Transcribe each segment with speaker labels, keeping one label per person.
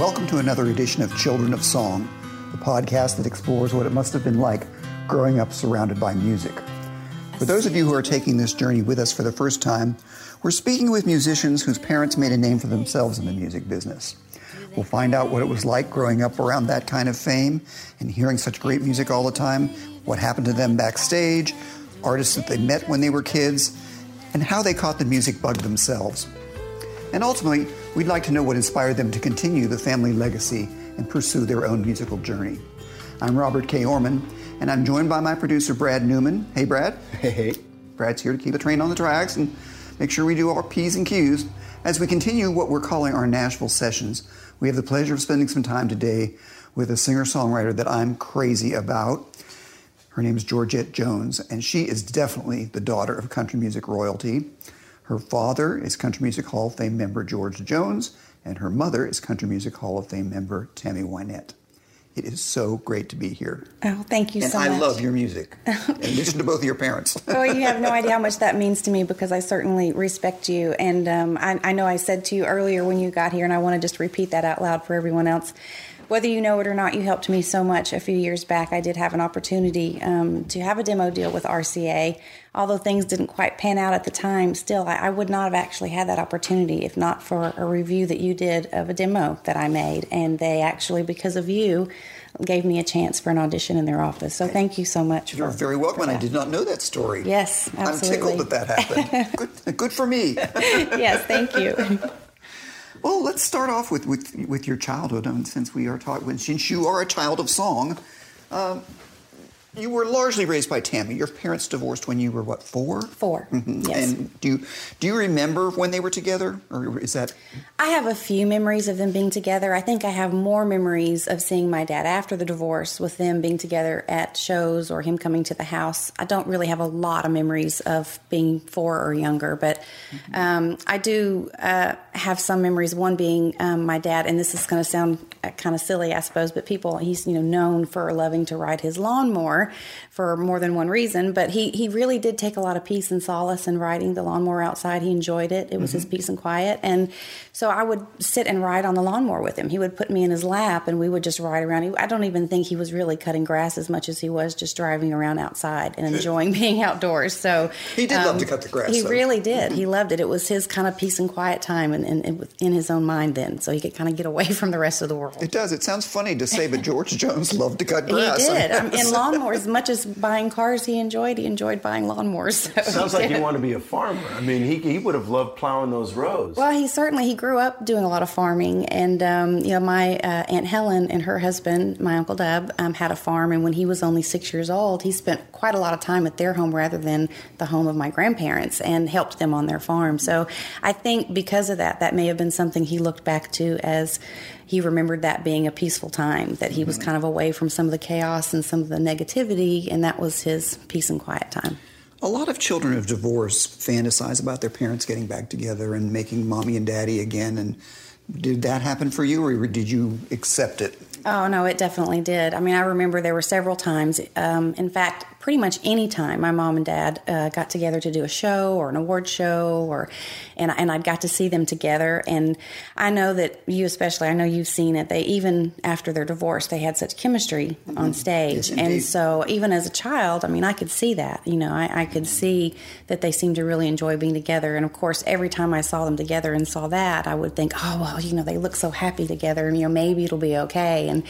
Speaker 1: Welcome to another edition of Children of Song, the podcast that explores what it must have been like growing up surrounded by music. For those of you who are taking this journey with us for the first time, we're speaking with musicians whose parents made a name for themselves in the music business. We'll find out what it was like growing up around that kind of fame and hearing such great music all the time, what happened to them backstage, artists that they met when they were kids, and how they caught the music bug themselves. And ultimately, we'd like to know what inspired them to continue the family legacy and pursue their own musical journey. I'm Robert K. Oermann, and I'm joined by my producer, Brad Newman. Hey, Brad.
Speaker 2: Hey, hey.
Speaker 1: Brad's here to keep the train on the tracks and make sure we do our P's and Q's. As we continue what we're calling our Nashville sessions, we have the pleasure of spending some time today with a singer songwriter that I'm crazy about. Her name is Georgette Jones, and she is definitely the daughter of country music royalty. Her father is Country Music Hall of Fame member George Jones, and her mother is Country Music Hall of Fame member Tammy Wynette. It is so great to be here.
Speaker 3: Oh, thank you
Speaker 1: and
Speaker 3: so much.
Speaker 1: I love your music, in addition to both of your parents.
Speaker 3: oh, you have no idea how much that means to me because I certainly respect you. And um, I, I know I said to you earlier when you got here, and I want to just repeat that out loud for everyone else. Whether you know it or not, you helped me so much. A few years back, I did have an opportunity um, to have a demo deal with RCA. Although things didn't quite pan out at the time, still, I, I would not have actually had that opportunity if not for a review that you did of a demo that I made. And they actually, because of you, gave me a chance for an audition in their office. So thank you so much.
Speaker 1: You're
Speaker 3: for,
Speaker 1: very welcome, and I did not know that story.
Speaker 3: Yes, absolutely.
Speaker 1: I'm tickled that that happened. good, good for me.
Speaker 3: yes, thank you.
Speaker 1: Well, let's start off with with, with your childhood, and since we are talking, since you are a child of song, um, you were largely raised by Tammy. Your parents divorced when you were what 4
Speaker 3: Four,
Speaker 1: Mhm.
Speaker 3: yes.
Speaker 1: And do you do you remember when they were together, or is that?
Speaker 3: I have a few memories of them being together. I think I have more memories of seeing my dad after the divorce with them being together at shows or him coming to the house. I don't really have a lot of memories of being four or younger, but um, I do uh, have some memories. One being um, my dad, and this is going to sound kind of silly, I suppose, but people he's you know known for loving to ride his lawnmower for more than one reason. But he he really did take a lot of peace and solace in riding the lawnmower outside. He enjoyed it. It was his mm-hmm. peace and quiet, and so I would sit and ride on the lawnmower with him. He would put me in his lap, and we would just ride around. I don't even think he was really cutting grass as much as he was just driving around outside and enjoying being outdoors. So
Speaker 1: He did love to um, cut the grass,
Speaker 3: He
Speaker 1: though.
Speaker 3: really did. Mm-hmm. He loved it. It was his kind of peace and quiet time, and, and, and in his own mind then, so he could kind of get away from the rest of the world.
Speaker 1: It does. It sounds funny to say, but George Jones loved to cut grass.
Speaker 3: He did. Um, and lawnmowers, as much as buying cars he enjoyed, he enjoyed buying lawnmowers. So
Speaker 2: Sounds
Speaker 3: he
Speaker 2: like he wanted to be a farmer. I mean, he, he would have loved plowing those rows.
Speaker 3: Well, he certainly he grew up doing a lot of farming, and um, you know, my uh, aunt Helen and her husband, my uncle Deb, um, had a farm, and when he was only six years old, he spent quite a lot of time at their home rather than the home of my grandparents, and helped them on their farm. So, I think because of that, that may have been something he looked back to as he remembered that being a peaceful time, that he was mm-hmm. kind of away from some of the chaos and some of the negativity, and that was his peace and quiet time.
Speaker 1: A lot of children of divorce fantasize about their parents getting back together and making mommy and daddy again. And did that happen for you, or did you accept it?
Speaker 3: Oh no, it definitely did. I mean, I remember there were several times. Um, in fact, pretty much any time my mom and dad uh, got together to do a show or an award show, or and and I got to see them together. And I know that you, especially, I know you've seen it. They even after their divorce, they had such chemistry on stage,
Speaker 1: Yes,
Speaker 3: and so even as a child, I mean, I could see that. You know, I, I could see that they seemed to really enjoy being together. And of course, every time I saw them together and saw that, I would think, oh well, you know, they look so happy together, and you know, maybe it'll be okay. And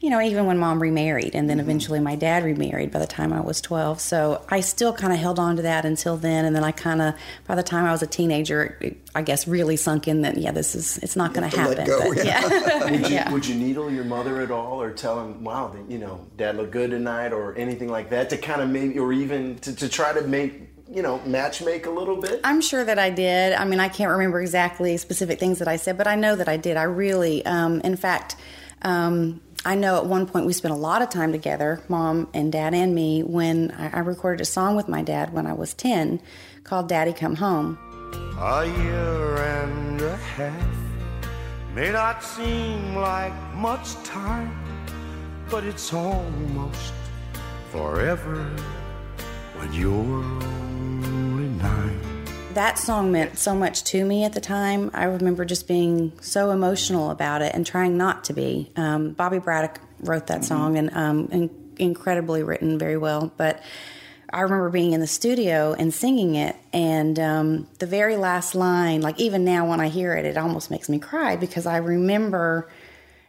Speaker 3: you know, even when mom remarried, and then
Speaker 1: Mm-hmm.
Speaker 3: eventually my dad remarried by the time I was twelve. So I still kind of held on to that until then, and then I kind of, by the time I was a teenager, it, I guess really sunk in that yeah, this is it's not going to happen.
Speaker 1: go,
Speaker 3: but
Speaker 1: yeah.
Speaker 2: would, you,
Speaker 3: yeah.
Speaker 2: would you needle your mother at all or tell him, wow, you know, dad looked good tonight or anything like that to kind of maybe, or even to, to try to make you know, match make a little bit?
Speaker 3: I'm sure that I did. I mean, I can't remember exactly specific things that I said, but I know that I did. I really, um, in fact, um, I know at one point we spent a lot of time together, mom and dad and me, when I, I recorded a song with my dad when I was 10 called Daddy Come Home.
Speaker 4: A year and a half may not seem like much time, but it's almost forever when you're only nine.
Speaker 3: That song meant so much to me at the time. I remember just being so emotional about it and trying not to be. Um, Bobby Braddock wrote that song and, um, and incredibly written, very well. But I remember being in the studio and singing it, and um, the very last line, like even now when I hear it, it almost makes me cry because I remember,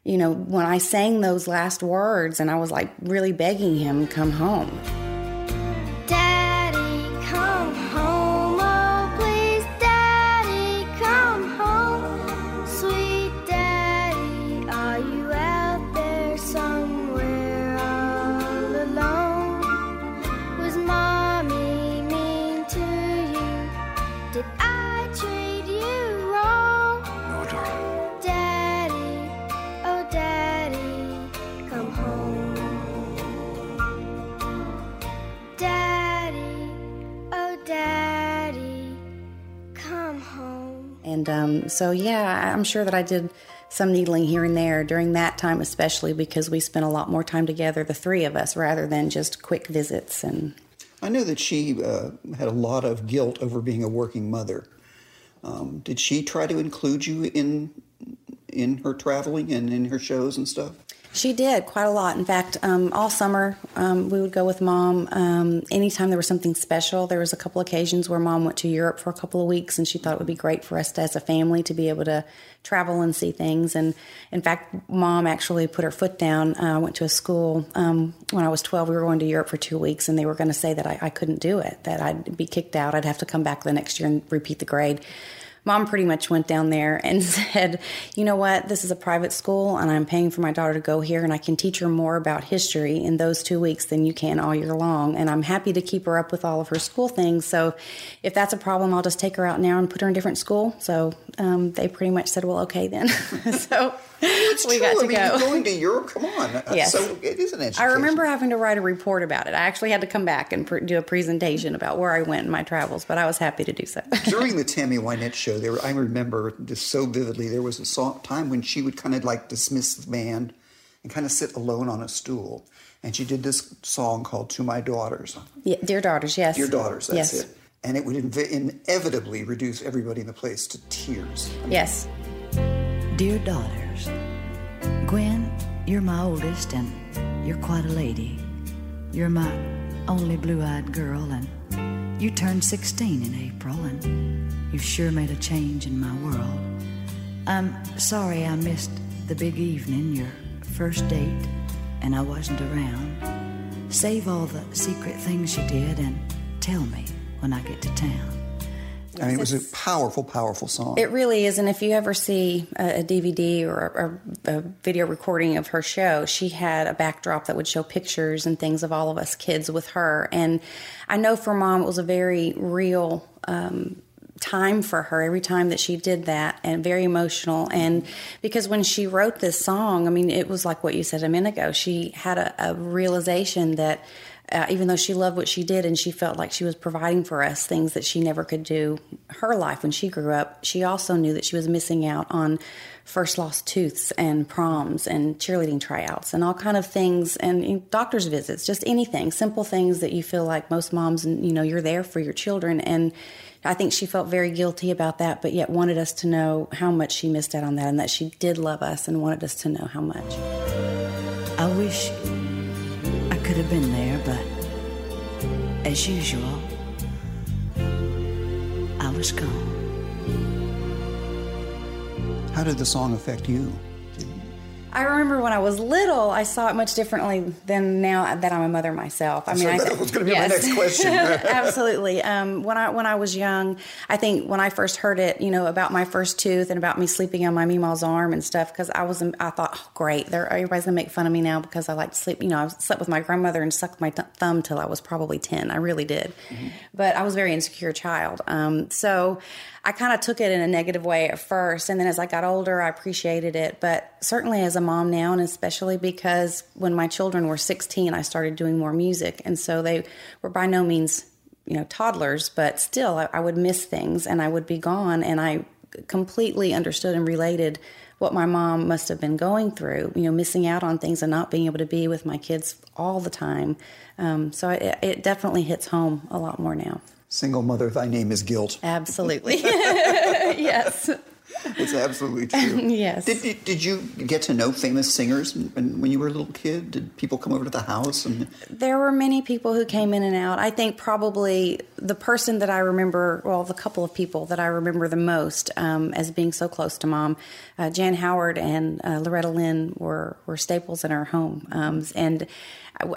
Speaker 3: you know, when I sang those last words and I was like really begging him, come home. And um, so, yeah, I'm sure that I did some needling here and there during that time, especially because we spent a lot more time together, the three of us, rather than just quick visits. And
Speaker 1: I know that she uh, had a lot of guilt over being a working mother. Um, did she try to include you in in her traveling and in her shows and stuff?
Speaker 3: She did quite a lot. In fact, um, all summer um, we would go with mom. Um, anytime there was something special, there was a couple occasions where mom went to Europe for a couple of weeks, and she thought it would be great for us to, as a family to be able to travel and see things. And in fact, mom actually put her foot down. I uh, went to a school um, when I was 12. We were going to Europe for two weeks, and they were going to say that I, I couldn't do it, that I'd be kicked out. I'd have to come back the next year and repeat the grade mom pretty much went down there and said, You know what? This is a private school, and I'm paying for my daughter to go here, and I can teach her more about history in those two weeks than you can all year long. And I'm happy to keep her up with all of her school things. So if that's a problem, I'll just take her out now and put her in a different school. So um, they pretty much said, Well, okay then. so
Speaker 1: It's
Speaker 3: we
Speaker 1: true.
Speaker 3: got to
Speaker 1: I mean,
Speaker 3: go.
Speaker 1: you're going to Europe. Come on. Uh,
Speaker 3: Yes.
Speaker 1: So it is an
Speaker 3: I remember having to write a report about it. I actually had to come back and pr- do a presentation about where I went in my travels, but I was happy to do so.
Speaker 1: during the Tammy Wynette show, there I remember just so vividly. There was a time when she would kind of like dismiss the band and kind of sit alone on a stool, and she did this song called "To My Daughters."
Speaker 3: yeah, dear daughters, yes.
Speaker 1: Dear daughters, that's
Speaker 3: yes.
Speaker 1: it. And it would inv- inevitably reduce everybody in the place to tears.
Speaker 3: Yes.
Speaker 5: Dear daughters, Gwen, you're my oldest and you're quite a lady. You're my only blue eyed girl, and you turned 16 in April, and you've sure made a change in my world. I'm sorry I missed the big evening, your first date, and I wasn't around. Save all the secret things you did and tell me when I get to town.
Speaker 1: I mean, it was a powerful, powerful song.
Speaker 3: It really is. And if you ever see a, a DVD or a, a video recording of her show, she had a backdrop that would show pictures and things of all of us kids with her. And I know for mom, it was a very real um, time for her every time that she did that and very emotional. And because when she wrote this song, I mean, it was like what you said a minute ago. She had a, a realization that uh, even though she loved what she did and she felt like she was providing for us things that she never could do her life when she grew up, she also knew that she was missing out on first lost tooths and proms and cheerleading tryouts and all kind of things and you know, doctor's visits, just anything, simple things that you feel like most moms, you know, you're there for your children. And I think she felt very guilty about that, but yet wanted us to know how much she missed out on that and that she did love us and wanted us to know how much.
Speaker 5: I wish could have been there, but as usual, I was gone.
Speaker 1: How did the song affect you?
Speaker 3: I remember when I was little, I saw it much differently than now that I'm a mother myself. I mean,
Speaker 1: So
Speaker 3: I
Speaker 1: that was gonna be my next question.
Speaker 3: Absolutely. Um, when I when I was young, I think when I first heard it, you know, about my first tooth and about me sleeping on my Meemaw's arm and stuff, because I was, I thought, oh, great, they're, everybody's gonna make fun of me now because I like to sleep. You know, I slept with my grandmother and sucked my th- thumb till I was probably ten. I really did, but I was a very insecure child. Um, so I kind of took it in a negative way at first, and then as I got older, I appreciated it. But certainly as a mom now, and especially because when my children were 16, I started doing more music, and so they were by no means, you know, toddlers, but still, I, I would miss things, and I would be gone, and I completely understood and related what my mom must have been going through, you know, missing out on things and not being able to be with my kids all the time. Um, so it, it definitely hits home a lot more now.
Speaker 1: Single mother, thy name is guilt.
Speaker 3: Absolutely. yes.
Speaker 1: It's absolutely true.
Speaker 3: Yes.
Speaker 1: Did, did, did you get to know famous singers when, when you were a little kid? Did people come over to the house? And
Speaker 3: There were many people who came in and out. I think probably the person that I remember, well, the couple of people that I remember the most um, as being so close to mom, uh, Jan Howard and uh, Loretta Lynn were, were staples in our home. Um, and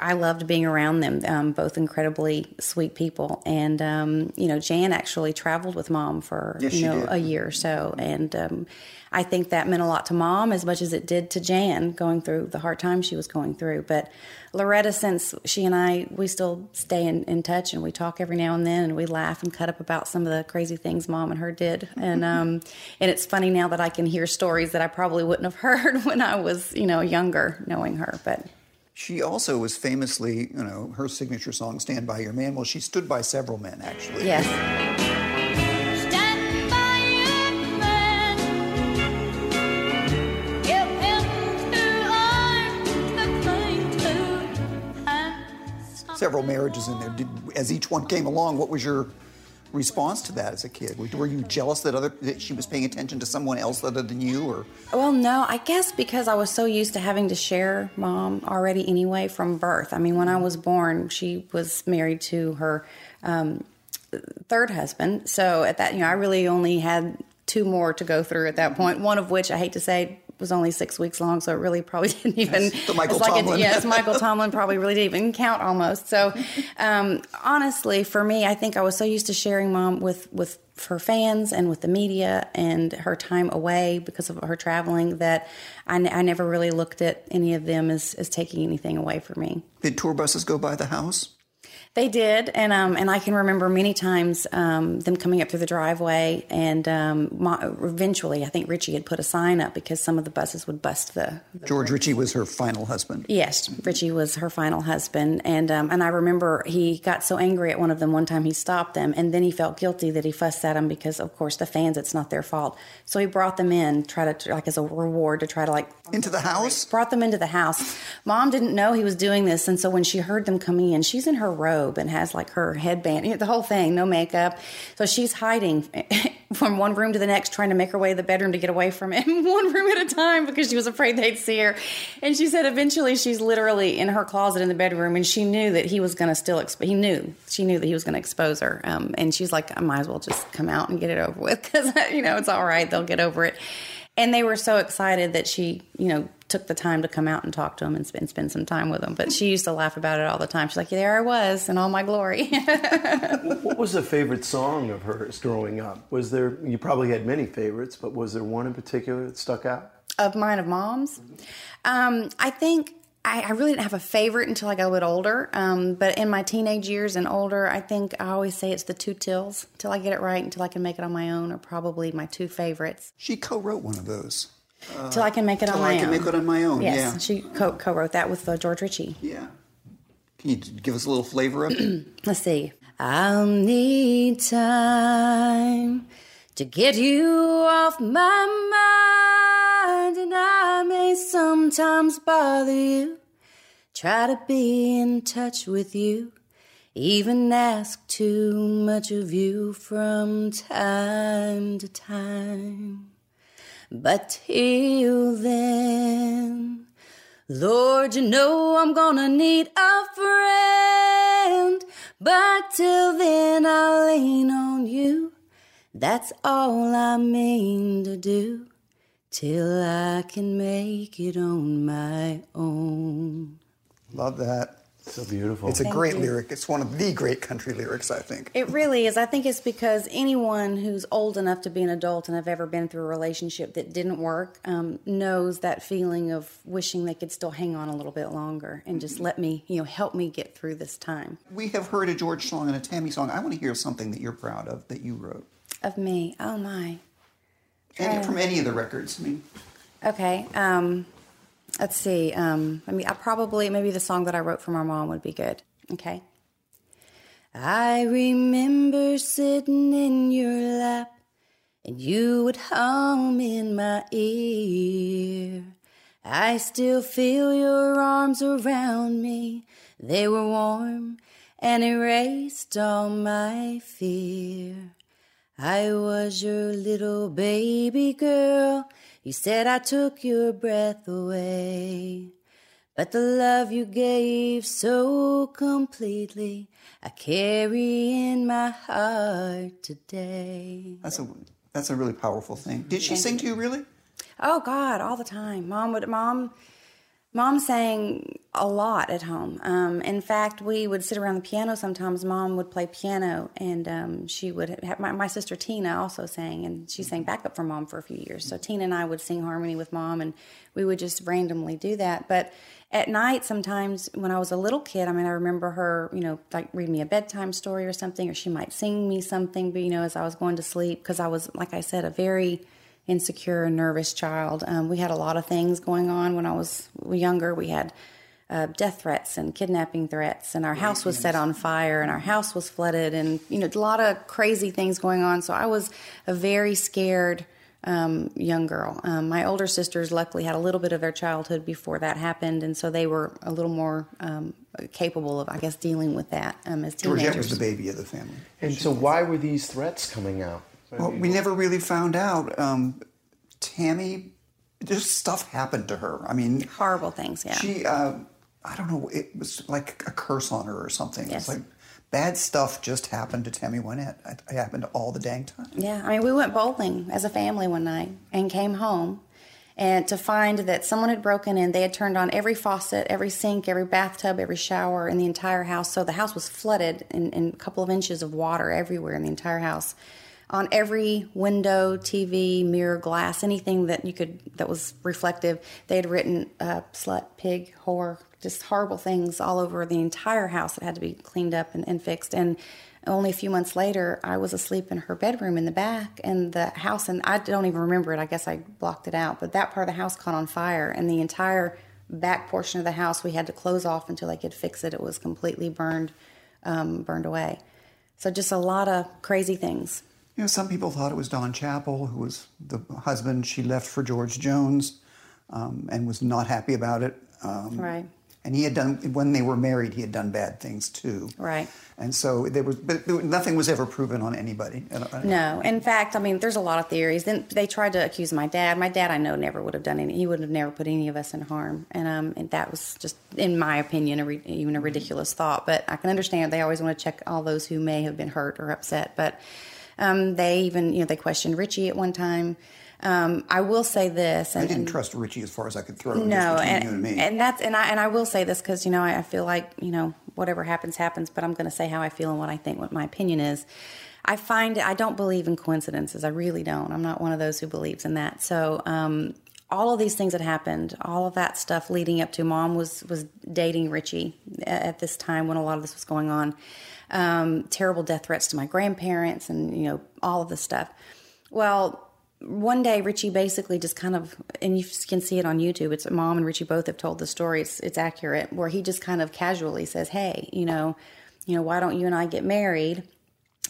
Speaker 3: I, loved being around them, um, both incredibly sweet people. And, um, you know, Jan actually traveled with mom for,
Speaker 1: Yes,
Speaker 3: you know,
Speaker 1: did.
Speaker 3: a year or so. And um, I think that meant a lot to mom as much as it did to Jan going through the hard time she was going through. But Loretta, since she and I, we still stay in, in touch and we talk every now and then and we laugh and cut up about some of the crazy things mom and her did. And, um, and it's funny now that I can hear stories that I probably wouldn't have heard when I was, you know, younger knowing her. But
Speaker 1: she also was famously, you know, her signature song, Stand By Your Man. Well, she stood by several men, actually.
Speaker 3: yes.
Speaker 6: Stand by your man. Give him two arms to cling to. and
Speaker 1: Several marriages in there. Did, as each one came along, what was your response to that as a kid? Were, you jealous that other that she was paying attention to someone else other than you, or
Speaker 3: Well, no, I guess because I was so used to having to share mom already anyway from birth. I mean, when I was born, she was married to her um, third husband. So at that, you know, I really only had two more to go through at that point. One of which I hate to say was only six weeks long, so it really probably didn't even.
Speaker 1: The Michael
Speaker 3: like
Speaker 1: Tomlin.
Speaker 3: It, yes, Michael Tomlin probably really didn't even count almost. So um, honestly, for me, I think I was so used to sharing mom with with her fans and with the media and her time away because of her traveling that I, n- I never really looked at any of them as, as taking anything away from me.
Speaker 1: did tour buses go by the house?
Speaker 3: They did, and um, and I can remember many times um, them coming up through the driveway, and um, mo- eventually, I think Richey had put a sign up because some of the buses would bust the.
Speaker 1: George Richey was her final husband.
Speaker 3: Yes, Richey was her final husband, and um, and I remember he got so angry at one of them one time he stopped them, and then he felt guilty that he fussed at them because of course the fans it's not their fault, so he brought them in, try to like as a reward to try to like
Speaker 1: Into the house?
Speaker 3: brought them into the house. Mom didn't know he was doing this, and so when she heard them coming in, she's in her robe and has like her headband, you know, the whole thing, no makeup. So she's hiding from one room to the next, trying to make her way to the bedroom to get away from him, one room at a time, because she was afraid they'd see her. And she said eventually she's literally in her closet in the bedroom, and she knew that he was going to still. Exp- he knew she knew that he was going to expose her, um, and she's like, I might as well just come out and get it over with because you know it's all right. They'll get over it. And they were so excited that she, you know, took the time to come out and talk to them and spend, spend some time with them. But she used to laugh about it all the time. She's like, there I was in all my glory.
Speaker 2: What was a favorite song of hers growing up? Was there, you probably had many favorites, but was there one in particular that stuck out?
Speaker 3: of mine, of mom's. Um, I think I, I really didn't have a favorite until I got a bit older. Um, but in my teenage years and older, I think I always say it's the two tills. Till I get it right, until I can make it on my own, are probably my two favorites.
Speaker 1: She co-wrote one of those.
Speaker 3: till I can make it on
Speaker 1: Till
Speaker 3: my
Speaker 1: I can
Speaker 3: own.
Speaker 1: make it on my own.
Speaker 3: Yes,
Speaker 1: Yeah.
Speaker 3: she co- co-wrote that with uh, George Richey.
Speaker 1: Yeah. Can you give us a little flavor of it?
Speaker 3: Let's see. I'll need time to get you off my mind, and I may sometimes bother you. Try to be in touch with you, even ask too much of you from time to time. But till then, Lord, you know I'm gonna need a friend. But till then, I'll lean on you. That's all I mean to do. Till I can make it on my own.
Speaker 1: Love that.
Speaker 2: So beautiful.
Speaker 1: It's a
Speaker 3: Thank
Speaker 1: great
Speaker 3: you.
Speaker 1: lyric. It's one of the great country lyrics, I think.
Speaker 3: It really is. I think it's because anyone who's old enough to be an adult and have ever been through a relationship that didn't work um, knows that feeling of wishing they could still hang on a little bit longer and just let me, you know, help me get through this time.
Speaker 1: We have heard a George song and a Tammy song. I want to hear something that you're proud of that you wrote.
Speaker 3: Of me. Oh my.
Speaker 1: And from any of the records. I mean,
Speaker 3: Okay. Um, let's see. Um, I mean, I probably maybe the song that I wrote for my mom would be good. Okay. I remember sitting in your lap, and you would hum in my ear. I still feel your arms around me. They were warm and erased all my fear. I was your little baby girl. You said I took your breath away. But the love you gave so completely, I carry in my heart today.
Speaker 1: that's a that's a really powerful thing. Did she sing to you really?
Speaker 3: Oh God, all the time. Mom would mom mom sang a lot at home. Um, in fact, we would sit around the piano sometimes. Mom would play piano, and um, she would have my, my sister Tina also sang, and she sang backup for mom for a few years. So Tina and I would sing harmony with mom, and we would just randomly do that. But at night, sometimes when I was a little kid, I mean, I remember her, you know, like read me a bedtime story or something, or she might sing me something, but you know, as I was going to sleep, because I was, like I said, a very insecure and nervous child. Um, we had a lot of things going on when I was younger. We had uh, death threats and kidnapping threats, and our house was set on fire, and our house was flooded, and you know, a lot of crazy things going on. So I was a very scared um, young girl. Um, my older sisters luckily had a little bit of their childhood before that happened, and so they were a little more um, capable of, I guess, dealing with that um, as teenagers.
Speaker 1: Georgette was the baby of the family.
Speaker 2: and so, why were these threats coming out?
Speaker 1: Well, we never really found out. Um, Tammy, just stuff happened to her. I mean,
Speaker 3: Horrible things, yeah.
Speaker 1: she, uh, I don't know, it was like a curse on her or something.
Speaker 3: Yes.
Speaker 1: It's like bad stuff just happened to Tammy Wynette. It, it happened all the dang time.
Speaker 3: Yeah, I mean, we went bowling as a family one night and came home, and to find that someone had broken in, they had turned on every faucet, every sink, every bathtub, every shower in the entire house. So the house was flooded in, in a couple of inches of water everywhere in the entire house. On every window, TV, mirror, glass, anything that you could that was reflective, they had written uh, "slut," "pig," "whore," just horrible things all over the entire house that had to be cleaned up and, and fixed. And only a few months later, I was asleep in her bedroom in the back, and the house, and I don't even remember it. I guess I blocked it out, but that part of the house caught on fire, and the entire back portion of the house we had to close off until they could fix it. It was completely burned, um, burned away. So just a lot of crazy things.
Speaker 1: You know, some people thought it was Don Chapel, who was the husband she left for George Jones, um, and was not happy about it. Um,
Speaker 3: Right.
Speaker 1: And he had done when they were married. He had done bad things too.
Speaker 3: Right.
Speaker 1: And so there was, but nothing was ever proven on anybody. Uh,
Speaker 3: No, in fact, I mean, there's a lot of theories. Then they tried to accuse my dad. My dad, I know, never would have done any. He would have never put any of us in harm, and um, and that was just, in my opinion, a re- even a ridiculous thought. But I can understand they always want to check all those who may have been hurt or upset. But um, they even, you know, they questioned Richey at one time. Um, I will say this,
Speaker 1: I didn't
Speaker 3: and-
Speaker 1: trust Richey as far as I could throw him.
Speaker 3: no, and,
Speaker 1: you and me.
Speaker 3: and that's and I and I will say this because you know I, I feel like you know whatever happens happens, but I'm going to say how I feel and what I think, what my opinion is. I find I don't believe in coincidences. I really don't. I'm not one of those who believes in that. So um, all of these things that happened, all of that stuff leading up to mom was was dating Richey at this time when a lot of this was going on. Um, terrible death threats to my grandparents, and you know all of this stuff. Well, one day Richey basically just kind of, and you can see it on YouTube. It's mom and Richey both have told the story. It's it's accurate. Where he just kind of casually says, "Hey, you know, you know, why don't you and I get married?"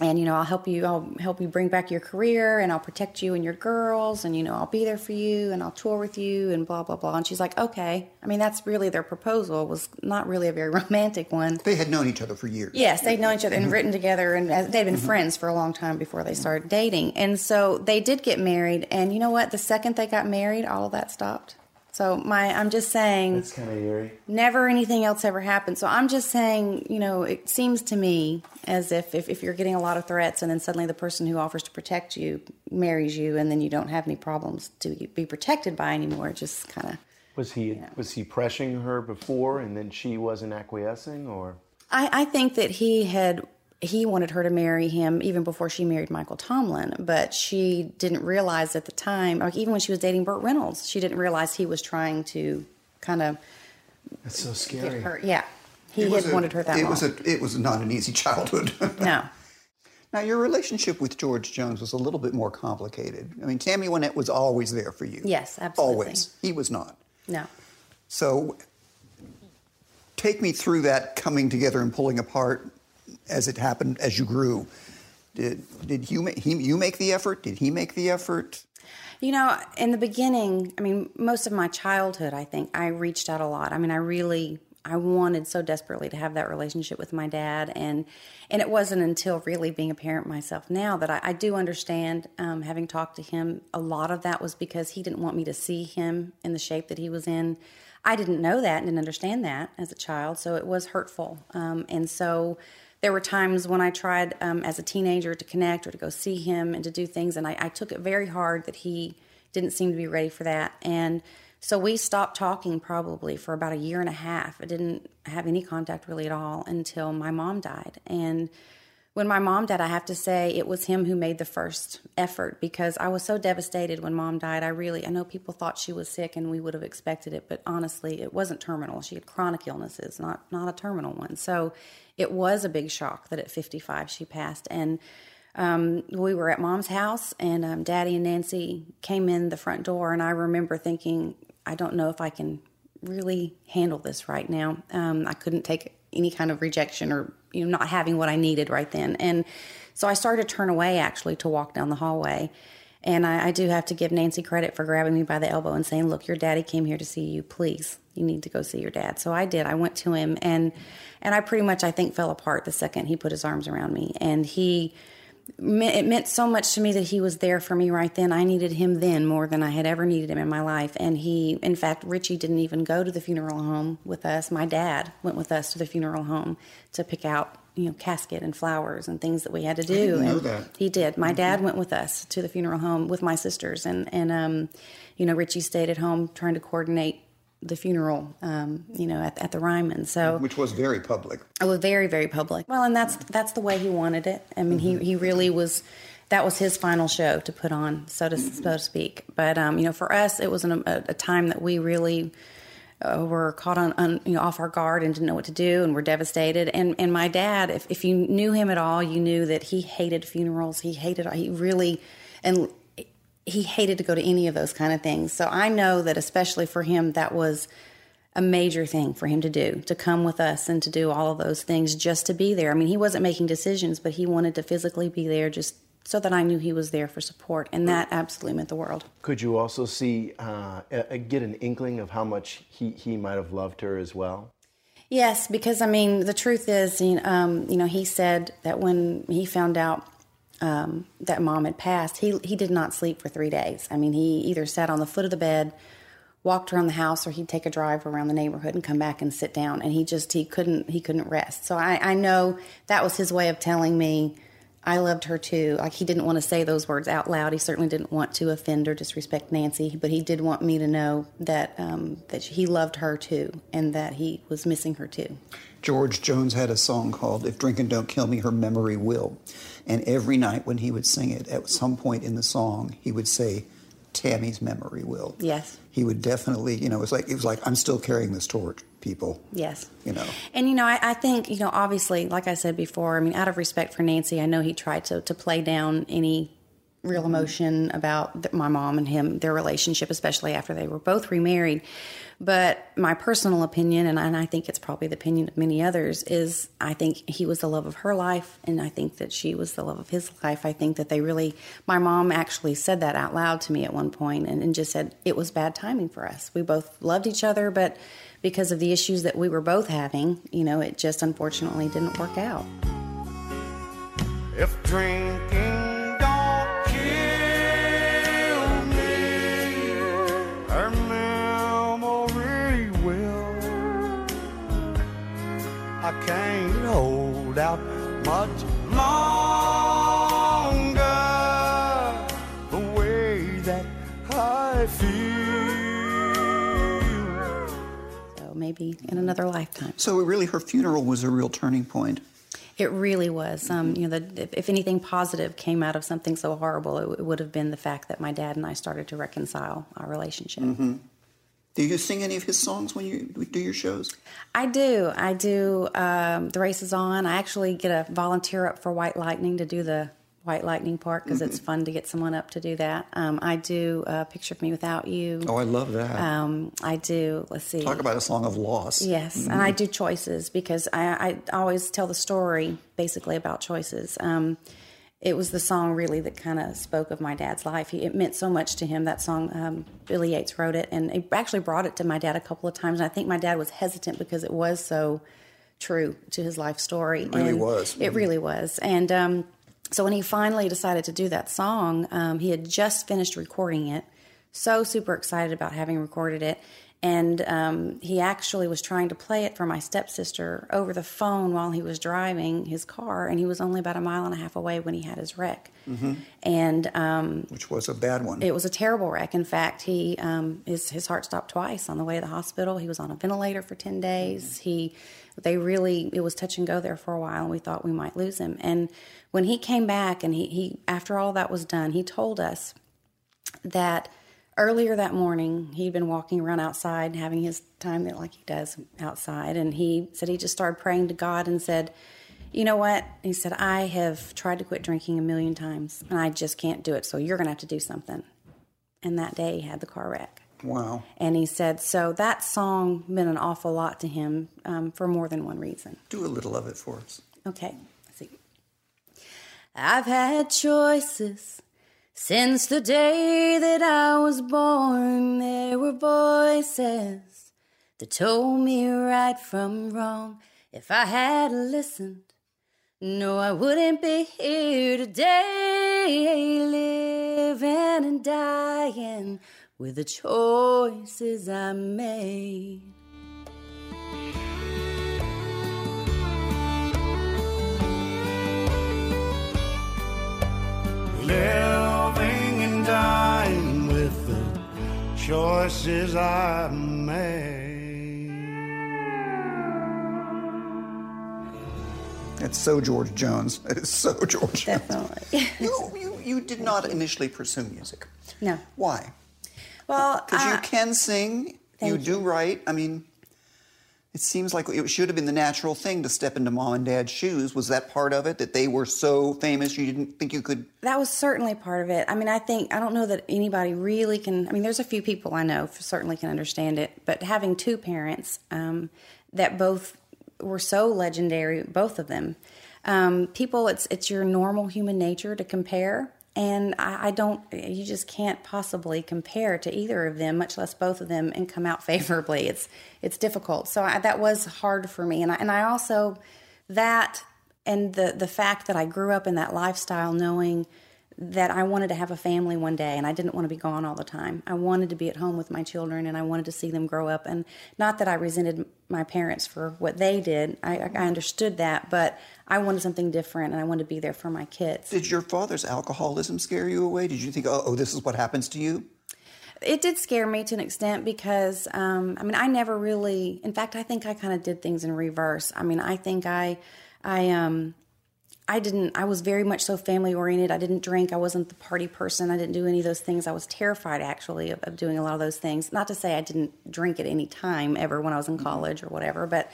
Speaker 3: And you know i'll help you i'll help you bring back your career and i'll protect you and your girls and you know i'll be there for you and i'll tour with you and blah blah blah and she's like okay i mean that's really their proposal was not really a very romantic one
Speaker 1: they had known each other for years.
Speaker 3: Yes, they'd known each other and mm-hmm. written together, and uh, they'd been mm-hmm. friends for a long time before they mm-hmm. started dating. And so they did get married. And you know what? The second they got married, all of that stopped. So my, I'm just saying,
Speaker 2: That's kind of eerie.
Speaker 3: never anything else ever happened. So I'm just saying, you know, it seems to me as if, if if you're getting a lot of threats and then suddenly the person who offers to protect you marries you and then you don't have any problems to be protected by anymore. It just kind of.
Speaker 2: Was he was he pressuring her before, and then she wasn't acquiescing, or
Speaker 3: I, I think that he had he wanted her to marry him even before she married Michael Tomlin, but she didn't realize at the time, like even when she was dating Burt Reynolds, she didn't realize he was trying to kind of
Speaker 2: that's so
Speaker 3: get
Speaker 2: scary?
Speaker 3: her. Yeah, he
Speaker 1: It
Speaker 3: had
Speaker 1: was a-
Speaker 3: wanted her that
Speaker 1: it
Speaker 3: long.
Speaker 1: was a it was not an easy childhood.
Speaker 3: no,
Speaker 1: now your relationship with George Jones was a little bit more complicated. I mean, Tammy Wynette was always there for you.
Speaker 3: Yes, absolutely.
Speaker 1: Always. He was not.
Speaker 3: no.
Speaker 1: So take me through that coming together and pulling apart as it happened as you grew. Did did you make he, you make the effort? Did he make the effort?
Speaker 3: You know, in the beginning, I mean, most of my childhood, I think I reached out a lot. I mean, I really, I wanted so desperately to have that relationship with my dad, and and it wasn't until really being a parent myself now that I, I do understand. Um, having talked to him, a lot of that was because he didn't want me to see him in the shape that he was in. I didn't know that and didn't understand that as a child, so it was hurtful. Um, and so there were times when I tried um, as a teenager to connect or to go see him and to do things, and I, I took it very hard that he didn't seem to be ready for that. And so we stopped talking probably for about a year and a half. I didn't have any contact really at all until my mom died. And when my mom died, I have to say it was him who made the first effort because I was so devastated when mom died. I really, I know people thought she was sick and we would have expected it, but honestly, it wasn't terminal. She had chronic illnesses, not not a terminal one. So it was a big shock that at 55 she passed. And um, we were at mom's house, and um, daddy and Nancy came in the front door, and I remember thinking, I don't know if I can really handle this right now. Um, I couldn't take any kind of rejection or you know not having what I needed right then, and so I started to turn away actually to walk down the hallway. And I, I do have to give Nancy credit for grabbing me by the elbow and saying, "Look, your daddy came here to see you. Please, you need to go see your dad." So I did. I went to him, and and I pretty much I think fell apart the second he put his arms around me, and he it meant so much to me that he was there for me right then. I needed him then more than I had ever needed him in my life. And he, in fact, Richey didn't even go to the funeral home with us. My dad went with us to the funeral home to pick out, you know, casket and flowers and things that we had to do. and
Speaker 1: that.
Speaker 3: He did. My dad went with us to the funeral home with my sisters, and and um, you know, Richey stayed at home trying to coordinate the funeral, um, you know, at, at the Ryman. So
Speaker 1: Which was very public.
Speaker 3: it was very, very public. Well, and that's that's the way he wanted it. I mean, he he really was. That was his final show to put on, so to so to speak. But um, you know, for us, it was an, a, a time that we really uh, were caught on, on you know off our guard and didn't know what to do, and were devastated. And and my dad, if if you knew him at all, you knew that he hated funerals. He hated. He really and he hated to go to any of those kind of things. So I know that especially for him, that was a major thing for him to do to come with us and to do all of those things just to be there. I mean, he wasn't making decisions, but he wanted to physically be there just so that I knew he was there for support, and that absolutely meant the world.
Speaker 2: Could you also see uh, a, get an inkling of how much he, he might have loved her as well?
Speaker 3: Yes, because I mean, the truth is, you know, um, you know, he said that when he found out um, that mom had passed, he he did not sleep for three days. I mean, he either sat on the foot of the bed, walked around the house, or he'd take a drive around the neighborhood and come back and sit down. And he just he couldn't he couldn't rest. So I, I know that was his way of telling me I loved her too. Like he didn't want to say those words out loud. He certainly didn't want to offend or disrespect Nancy, but he did want me to know that um, that he loved her too, and that he was missing her too.
Speaker 1: George Jones had a song called If Drinking Don't Kill Me, Her Memory Will. And every night when he would sing it, at some point in the song, he would say, Tammy's memory will.
Speaker 3: Yes.
Speaker 1: He would definitely, you know, it was like it was like I'm still carrying this torch, people.
Speaker 3: Yes.
Speaker 1: You know.
Speaker 3: And you know, I, I think you know, obviously, like I said before, I mean, out of respect for Nancy, I know he tried to to play down any real emotion about my mom and him, their relationship, especially after they were both remarried. But my personal opinion, and I, and I think it's probably the opinion of many others, is I think he was the love of her life, and I think that she was the love of his life. I think that they really, my mom actually said that out loud to me at one point and, and just said it was bad timing for us. We both loved each other, but because of the issues that we were both having, you know, it just unfortunately didn't work out.
Speaker 4: If drinking hold out much longer the way that I feel.
Speaker 3: So maybe in another lifetime.
Speaker 1: So really, her funeral was a real turning point.
Speaker 3: It really was. Um, you know, the, if, if anything positive came out of something so horrible, it, it would have been the fact that my dad and I started to reconcile our relationship.
Speaker 1: Do you sing any of his songs when you do your shows?
Speaker 3: I do. I do. Um, the race is on. I actually get a volunteer up for White Lightning to do the White Lightning part because it's fun to get someone up to do that. Um, I do a picture of me without you.
Speaker 1: Oh, I love that.
Speaker 3: Um, I do. Let's see.
Speaker 1: Talk about a song of loss.
Speaker 3: Yes, and I do choices because I, I always tell the story basically about choices. It was the song really that kind of spoke of my dad's life. He, it meant so much to him. That song, um, Billy Yates wrote it, and he actually brought it to my dad a couple of times. And I think my dad was hesitant because it was so true to his life story. It
Speaker 1: really was.
Speaker 3: It really was. And um, so when he finally decided to do that song, um, he had just finished recording it. So super excited about having recorded it. And um, he actually was trying to play it for my stepsister over the phone while he was driving his car, and he was only about a mile and a half away when he had his wreck. And um,
Speaker 1: Which was a bad one.
Speaker 3: it was a terrible wreck. In fact, he um, his his heart stopped twice on the way to the hospital. He was on a ventilator for ten days. He they really it was touch and go there for a while, and we thought we might lose him. And when he came back, and he, he after all that was done, he told us that earlier that morning he'd been walking around outside having his time there like he does outside and he said he just started praying to god and said you know what he said i have tried to quit drinking a million times and i just can't do it so you're going to have to do something and that day he had the car wreck
Speaker 1: wow.
Speaker 3: and he said so that song meant an awful lot to him um, for more than one reason
Speaker 1: Do a little of it for us.
Speaker 3: Okay, let's see. I've had choices since the day that I was born. There were voices that told me right from wrong. If I had listened, no, I wouldn't be here today, living and dying with the choices I made.
Speaker 4: Living and dying with the choices I made.
Speaker 1: It's so George Jones. It is so George Jones.
Speaker 3: Definitely.
Speaker 1: You, you, you did not initially pursue music.
Speaker 3: no.
Speaker 1: Why?
Speaker 3: Well,
Speaker 1: Because you
Speaker 3: uh,
Speaker 1: can sing, you
Speaker 3: Thank
Speaker 1: do write. I mean, it seems like it should have been the natural thing to step into mom and dad's shoes. Was that part of it? That they were so famous you didn't think you could?
Speaker 3: that was certainly part of it. I mean, I think I don't know that anybody really can. I mean, there's a few people I know certainly can understand it, but having two parents um, that both were so legendary, both of them, um, people, it's it's your normal human nature to compare. And I, I don't, you just can't possibly compare to either of them, much less both of them, and come out favorably. It's it's difficult. So I, that was hard for me, and I, and I also that and the the fact that I grew up in that lifestyle, knowing that I wanted to have a family one day, and I didn't want to be gone all the time. I wanted to be at home with my children, and I wanted to see them grow up. And not that I resented my parents for what they did. I, I understood that, but I wanted something different, and I wanted to be there for my kids.
Speaker 1: Did your father's alcoholism scare you away? Did you think, oh, oh this is what happens to you?
Speaker 3: It did scare me to an extent because, um, I mean, I never really. In fact, I think I kind of did things in reverse. I mean, I think I, I, um, I didn't. I was very much so family oriented. I didn't drink. I wasn't the party person. I didn't do any of those things. I was terrified actually of, of doing a lot of those things. Not to say I didn't drink at any time ever when I was in college or whatever, but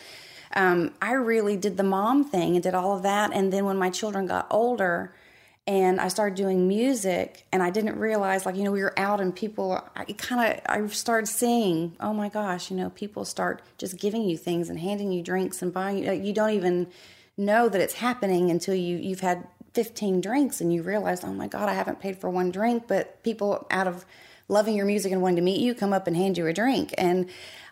Speaker 3: um, I really did the mom thing and did all of that. And then when my children got older, and I started doing music, and I didn't realize, like, you know, we were out and people, I kind of, I started seeing, oh my gosh, you know, people start just giving you things and handing you drinks and buying you. You don't even know that it's happening until you you've had 15 drinks and you realize, oh my God, I haven't paid for one drink, but people out of loving your music and wanting to meet you come up and hand you a drink. And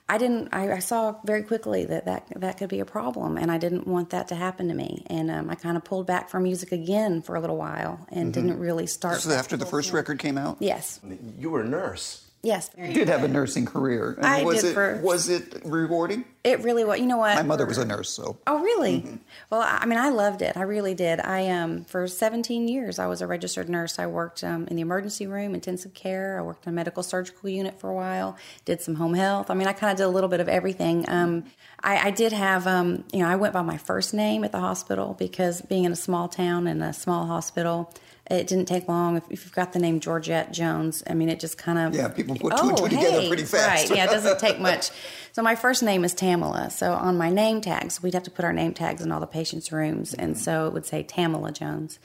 Speaker 3: I didn't. I, I saw very quickly that, that that could be a problem, and I didn't want that to happen to me. And um, I kind of pulled back from music again for a little while, and didn't really start.
Speaker 1: So after the first record came out?
Speaker 3: Yes,
Speaker 2: You were a nurse.
Speaker 3: Yes.
Speaker 1: You did have a nursing career. And
Speaker 3: I
Speaker 1: was
Speaker 3: did
Speaker 1: it
Speaker 3: for-
Speaker 1: was it rewarding?
Speaker 3: It really was. You know what?
Speaker 1: My mother was a nurse, so
Speaker 3: Oh, really?
Speaker 1: Mm-hmm.
Speaker 3: Well, I I mean, I loved it. I really did. I um for 17 years, I was a registered nurse. I worked um, in the emergency room, intensive care. I worked in a medical surgical unit for a while. Did some home health. I mean, I kind of did a little bit of everything. Um, I, I did have um, you know, I went by my first name at the hospital because being in a small town and a small hospital. It didn't take long. If, if you've got the name Georgette Jones, I mean, it just kind of
Speaker 1: Yeah, people put two and two together pretty fast.
Speaker 3: Right? Yeah, it doesn't take much. So my first name is Tamala. So on my name tags, we'd have to put our name tags in all the patients' rooms, and so it would say Tamala Jones.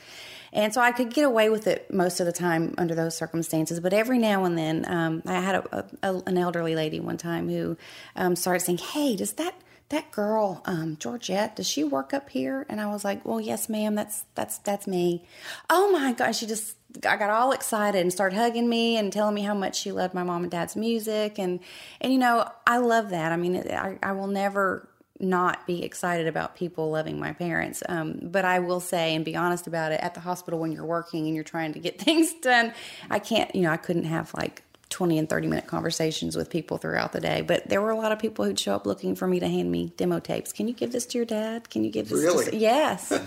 Speaker 3: And so I could get away with it most of the time under those circumstances. But every now and then, um, I had a, a, an elderly lady one time who um, started saying, "Hey, does that that girl um, Georgette does she work up here?" And I was like, "Well, yes, ma'am. That's that's that's me." Oh my gosh, she just I got all excited and started hugging me and telling me how much she loved my mom and dad's music and and you know I love that. I mean, I, I will never not be excited about people loving my parents. Um, but I will say and be honest about it at the hospital when you're working and you're trying to get things done, I can't, you know, I couldn't have like 20 and 30 minute conversations with people throughout the day. But there were a lot of people who'd show up looking for me to hand me demo tapes. Can you give this to your dad? Can you give this
Speaker 1: Really?
Speaker 3: to Yes.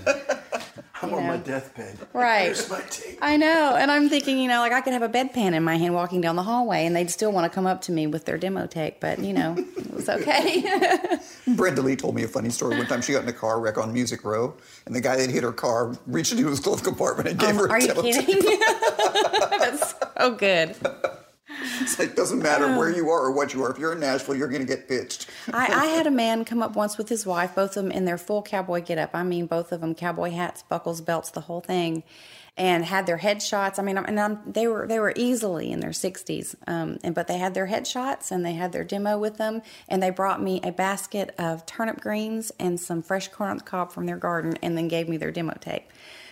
Speaker 2: I'm
Speaker 3: You
Speaker 2: on my deathbed.
Speaker 3: Right.
Speaker 2: Here's my tape.
Speaker 3: I know. And I'm thinking, you know, like I could have a bedpan in my hand walking down the hallway and they'd still want to come up to me with their demo tape, but you know, it was okay.
Speaker 1: Brenda Lee told me a funny story. One time she got in a car wreck on Music Row, and the guy that hit her car reached into his glove compartment and gave her a
Speaker 3: Um, Are you
Speaker 1: demo tape.
Speaker 3: kidding? That's so good.
Speaker 1: It's like, doesn't matter where you are or what you are. If you're in Nashville, you're going to get pitched.
Speaker 3: I, I had a man come up once with his wife, both of them in their full cowboy getup. I mean, both of them cowboy hats, buckles, belts, the whole thing, and had their headshots. I mean, and I'm, they were they were easily in their 60s, um, and but they had their headshots and they had their demo with them, and they brought me a basket of turnip greens and some fresh corn on the cob from their garden, and then gave me their demo tape.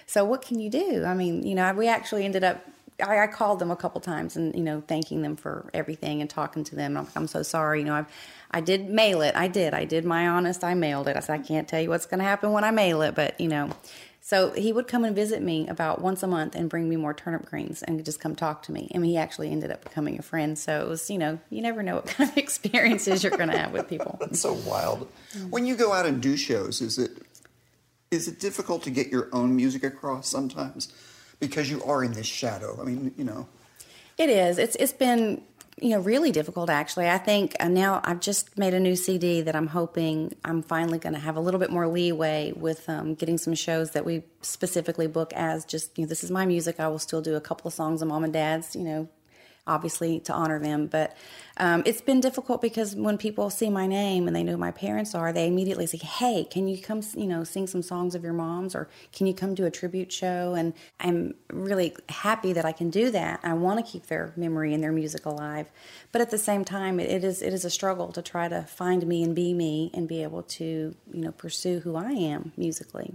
Speaker 3: So what can you do? I mean, you know, we actually ended up. I, I called them a couple times and you know thanking them for everything and talking to them. I'm, I'm so sorry. You know, I've I did mail it. I did. I did my honest. I mailed it. I said I can't tell you what's going to happen when I mail it, but you know. So he would come and visit me about once a month and bring me more turnip greens and just come talk to me. And he actually ended up becoming a friend. So it was, you know, you never know what kind of experiences you're going to have with people.
Speaker 1: It's so wild. When you go out and do shows, is it is it difficult to get your own music across sometimes because you are in this shadow? I mean, you know.
Speaker 3: It is. It's it's been you know really difficult actually. I think uh, now I've just made a new CD that I'm hoping I'm finally going to have a little bit more leeway with um, getting some shows that we specifically book as just you know this is my music. I will still do a couple of songs of mom and dad's. You know. Obviously, to honor them, but um, it's been difficult because when people see my name and they know who my parents are, they immediately say, "Hey, can you come, you know, sing some songs of your mom's, or can you come do a tribute show?" And I'm really happy that I can do that. I want to keep their memory and their music alive, but at the same time, it, it is it is a struggle to try to find me and be me and be able to, you know, pursue who I am musically.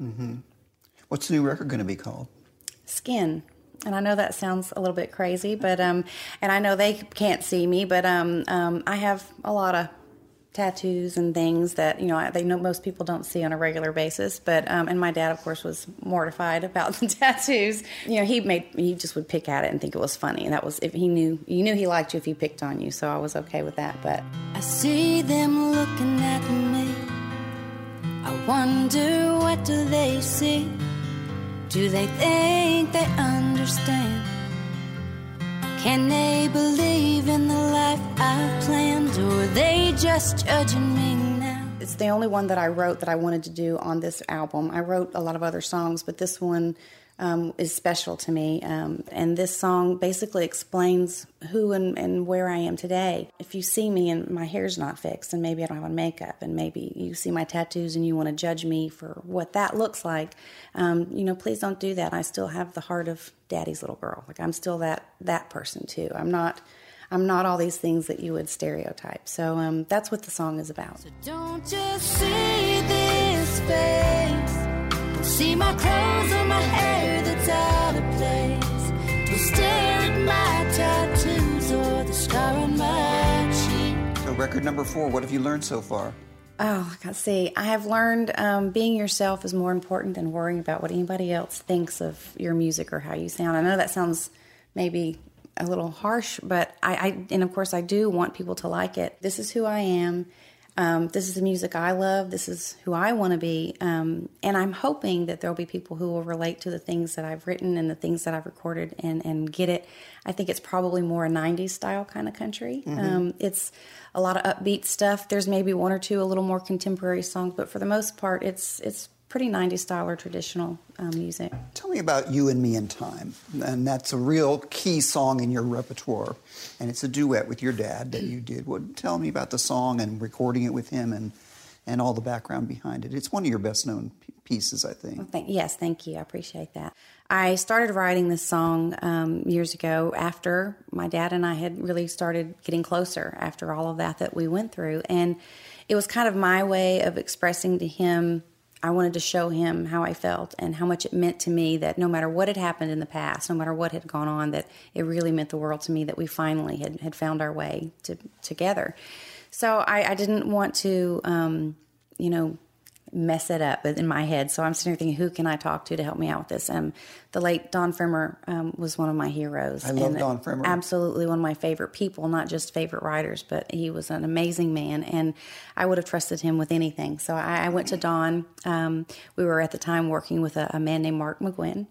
Speaker 1: What's the new record going to be called?
Speaker 3: skin. And I know that sounds a little bit crazy, but um, and I know they can't see me, but um, um, I have a lot of tattoos and things that you know they know most people don't see on a regular basis. But um, and my dad, of course, was mortified about the tattoos. You know, he made he just would pick at it and think it was funny, and that was if he knew you knew he liked you if he picked on you. So I was okay with that. But
Speaker 6: I see them looking at me. I wonder what do they see? Do they think they understand? Can they believe in the life I've planned, or are they just judging me now?
Speaker 3: It's the only one that I wrote that I wanted to do on this album. I wrote a lot of other songs, but this one um, is special to me. Um, and this song basically explains who and, and where I am today. If you see me and my hair's not fixed, and maybe I don't have on makeup, and maybe you see my tattoos and you want to judge me for what that looks like, um, you know, please don't do that. I still have the heart of daddy's little girl. Like I'm still that that person too. I'm not. I'm not all these things that you would stereotype. So um, that's what the song is about.
Speaker 6: Don't just see this face. See my clothes or my hair
Speaker 1: record number four. What have you learned so far?
Speaker 3: Oh, I can see. I have learned um, being yourself is more important than worrying about what anybody else thinks of your music or how you sound. I know that sounds maybe a little harsh, but I, I and of course I do want people to like it. This is who I am. Um, this is the music I love. This is who I want to be. Um, and I'm hoping that there'll be people who will relate to the things that I've written and the things that I've recorded and, and get it. I think it's probably more a 90s style kind of country. Um, it's a lot of upbeat stuff. There's maybe one or two a little more contemporary songs, but for the most part, it's it's pretty 90s style or traditional um, music.
Speaker 1: Tell me about You and Me and Time. And that's a real key song in your repertoire. And it's a duet with your dad that you did. What, tell me about the song and recording it with him and, and all the background behind it. It's one of your best known pieces, I think.
Speaker 3: Thank, yes, thank you. I appreciate that. I started writing this song um, years ago after my dad and I had really started getting closer after all of that that we went through. And it was kind of my way of expressing to him, I wanted to show him how I felt and how much it meant to me that no matter what had happened in the past, no matter what had gone on, that it really meant the world to me that we finally had, had found our way to, together. So I, I didn't want to, um, you know, mess it up in my head. So I'm sitting here thinking, who can I talk to to help me out with this? Um, the late Don Pfrimmer um, was one of my heroes.
Speaker 1: I love
Speaker 3: and
Speaker 1: Don Pfrimmer.
Speaker 3: Absolutely one of my favorite people, not just favorite writers, but he was an amazing man, and I would have trusted him with anything. So I, I went to Don. Um, we were at the time working with a, a man named Mark McGuinn.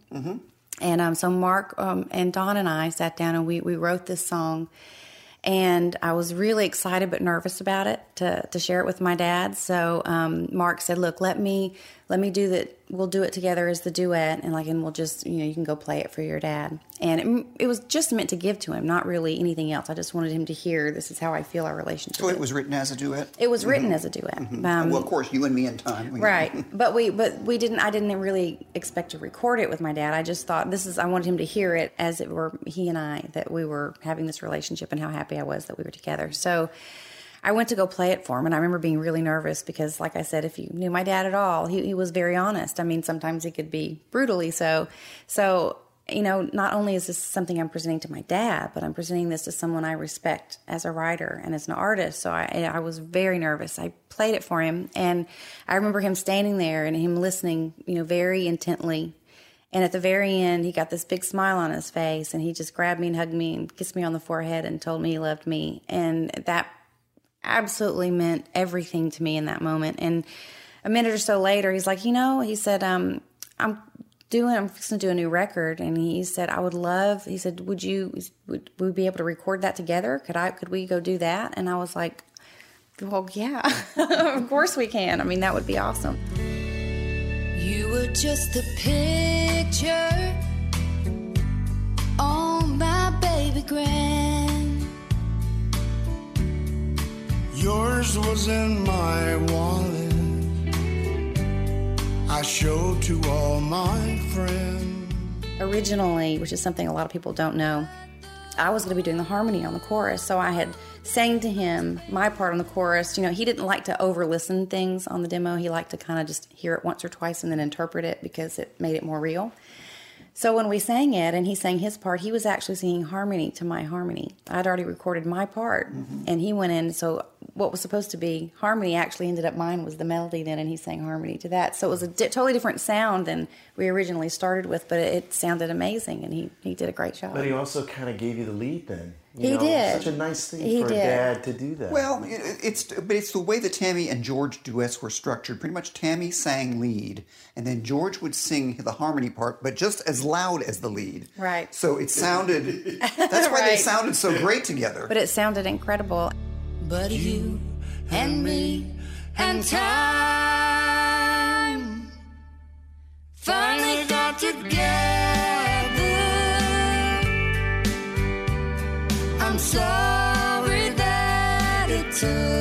Speaker 3: And um, so Mark um, and Don and I sat down and we, we wrote this song. And I was really excited but nervous about it to, to share it with my dad. So um, Mark said, "Look, let me let me do that. We'll do it together as the duet, and like, and we'll just you know you can go play it for your dad." And it, it was just meant to give to him, not really anything else. I just wanted him to hear this is how I feel our relationship.
Speaker 1: So
Speaker 3: is.
Speaker 1: it was written as a duet?
Speaker 3: It was written as a duet. Um,
Speaker 1: well, of course, You and Me and Time.
Speaker 3: right but we but we didn't i didn't really expect to record it with my dad i just thought this is i wanted him to hear it as it were he and i that we were having this relationship and how happy i was that we were together so i went to go play it for him and i remember being really nervous because like i said if you knew my dad at all he, he was very honest i mean sometimes he could be brutally so so you know, not only is this something I'm presenting to my dad, but I'm presenting this to someone I respect as a writer and as an artist. So I, I was very nervous. I played it for him, and I remember him standing there and him listening, you know, very intently. And at the very end, he got this big smile on his face, and he just grabbed me and hugged me and kissed me on the forehead and told me he loved me. And that absolutely meant everything to me in that moment. And a minute or so later, he's like, you know, he said, um, I'm doing, I'm fixing to do a new record. And he said, I would love, he said, would you, would, would we be able to record that together? Could I, could we go do that? And I was like, well, yeah, of course we can. I mean, that would be awesome.
Speaker 6: You were just a picture on my baby grand.
Speaker 4: Yours was in my wallet. I showed to all my friends.
Speaker 3: originally, which is something a lot of people don't know, I was going to be doing the harmony on the chorus. So I had sang to him my part on the chorus. You know, he didn't like to over listen things on the demo. He liked to kind of just hear it once or twice and then interpret it because it made it more real. So when we sang it and he sang his part, he was actually singing harmony to my harmony. I'd already recorded my part mm-hmm. and he went in. So what was supposed to be harmony actually ended up mine was the melody then and he sang harmony to that. So it was a di- totally different sound than we originally started with, but it sounded amazing and he, he did a great job.
Speaker 2: But he also kind of gave you the lead then. You
Speaker 3: He
Speaker 2: know,
Speaker 3: did.
Speaker 2: Such a nice thing
Speaker 3: He
Speaker 2: for
Speaker 3: did.
Speaker 2: a dad to do that.
Speaker 1: Well, it- it's but it's the way that Tammy and George duets were structured. Pretty much, Tammy sang lead, and then George would sing the harmony part, but just as loud as the lead.
Speaker 3: Right.
Speaker 1: So it sounded. That's why they sounded so great together.
Speaker 3: But it sounded incredible.
Speaker 6: But you and me and time finally got together. I'm sorry that it took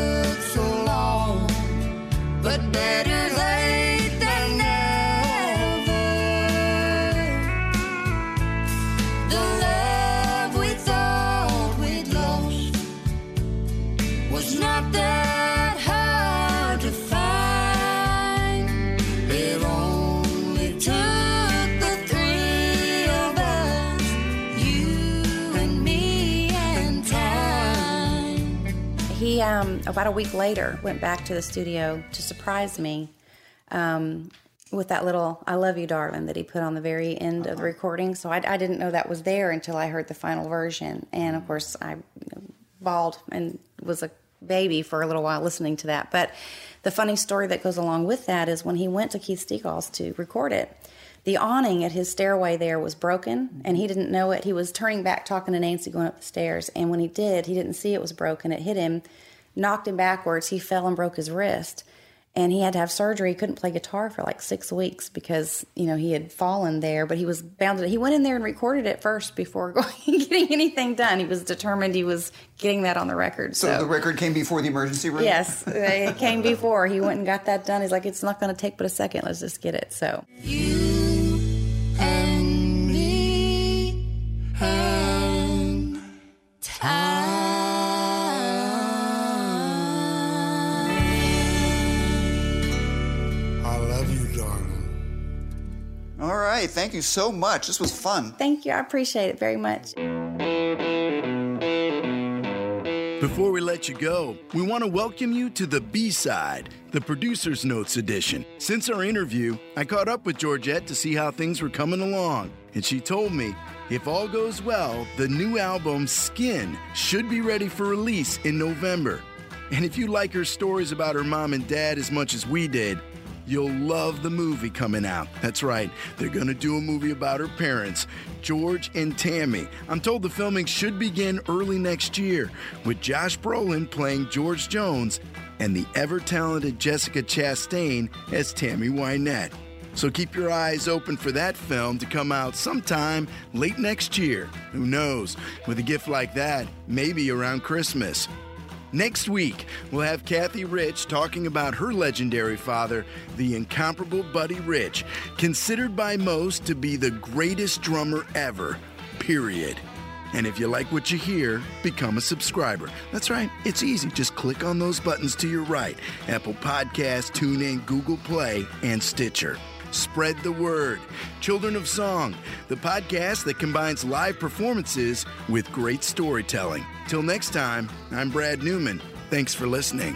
Speaker 3: about a week later, went back to the studio to surprise me. Um, with that little "I love you, darling" that he put on the very end uh-huh. of the uh-huh. recording. So I, I, didn't know that was there until I heard the final version, and of course I you know, bawled and was a baby for a little while listening to that. But the funny story that goes along with that is when he went to Keith Stegall's to record it. The awning at his stairway there was broken, and he didn't know it. He was turning back, talking to Nancy, going up the stairs, and when he did, he didn't see it was broken. It hit him, knocked him backwards. He fell and broke his wrist and he had to have surgery. He couldn't play guitar for like six weeks because you know he had fallen there. But he was bound to. He went in there and recorded it first before going getting anything done. He was determined he was getting that on the record.
Speaker 1: So, so the record came before the emergency room.
Speaker 3: Yes, it came before. He went and got that done. He's like, it's not going to take but a second. Let's just get it. So.
Speaker 4: You
Speaker 1: right. Thank you so much. This was fun.
Speaker 3: Thank you. I appreciate it very much.
Speaker 7: Before we let you go, we want to welcome you to the B side, the Producer's Notes edition. Since our interview, I caught up with Georgette to see how things were coming along, and she told me if all goes well, the new album Skin should be ready for release in November. And if you like her stories about her mom and dad as much as we did, You'll love the movie coming out. That's right, they're gonna do a movie about her parents, George and Tammy. I'm told the filming should begin early next year, with Josh Brolin playing George Jones and the ever talented Jessica Chastain as Tammy Wynette. So keep your eyes open for that film to come out sometime late next year. Who knows? With a gift like that, maybe around Christmas. Next week, we'll have Cathy Rich talking about her legendary father, the incomparable Buddy Rich, considered by most to be the greatest drummer ever, period. And if you like what you hear, become a subscriber. That's right, it's easy. Just click on those buttons to your right Apple Podcasts, TuneIn, Google Play, and Stitcher. Spread the word. Children of Song, the podcast that combines live performances with great storytelling. Till next time, I'm Brad Newman. Thanks for listening.